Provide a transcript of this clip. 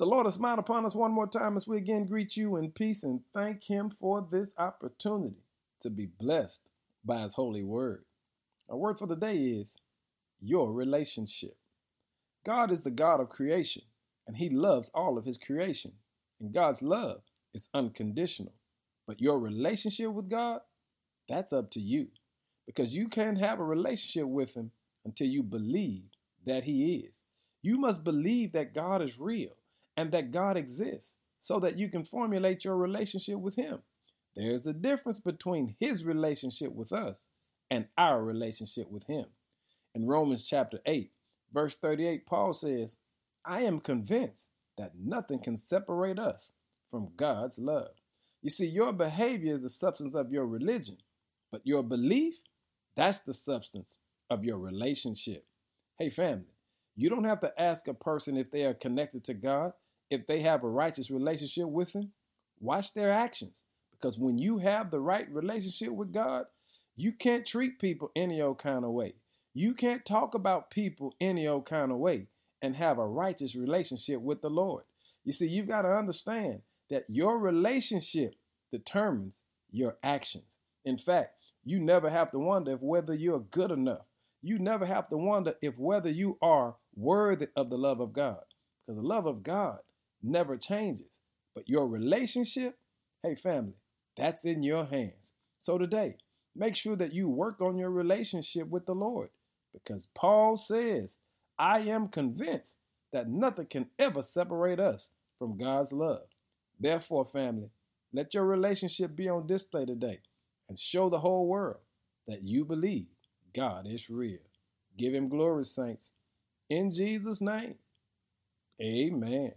The Lord has smiled upon us one more time as we again greet you in peace and thank Him for this opportunity to be blessed by His holy word. Our word for the day is your relationship. God is the God of creation, and He loves all of His creation. And God's love is unconditional. But your relationship with God, that's up to you. Because you can't have a relationship with Him until you believe that He is. You must believe that God is real and that God exists so that you can formulate your relationship with Him. There's a difference between His relationship with us and our relationship with Him. In Romans chapter 8, verse 38, Paul says, I am convinced that nothing can separate us from God's love. You see, your behavior is the substance of your religion, but your belief, that's the substance of your relationship. Hey, family, you don't have to ask a person if they are connected to God if they have a righteous relationship with Him, watch their actions. Because when you have the right relationship with God, you can't treat people any old kind of way. You can't talk about people any old kind of way and have a righteous relationship with the Lord. You see, you've got to understand that your relationship determines your actions. In fact, you never have to wonder if whether you're good enough. You never have to wonder if whether you are worthy of the love of God. Because the love of God never changes. But your relationship, hey, family, that's in your hands. So today, make sure that you work on your relationship with the Lord because Paul says, I am convinced that nothing can ever separate us from God's love. Therefore, family, let your relationship be on display today and show the whole world that you believe God is real. Give him glory, saints. In Jesus' name, amen.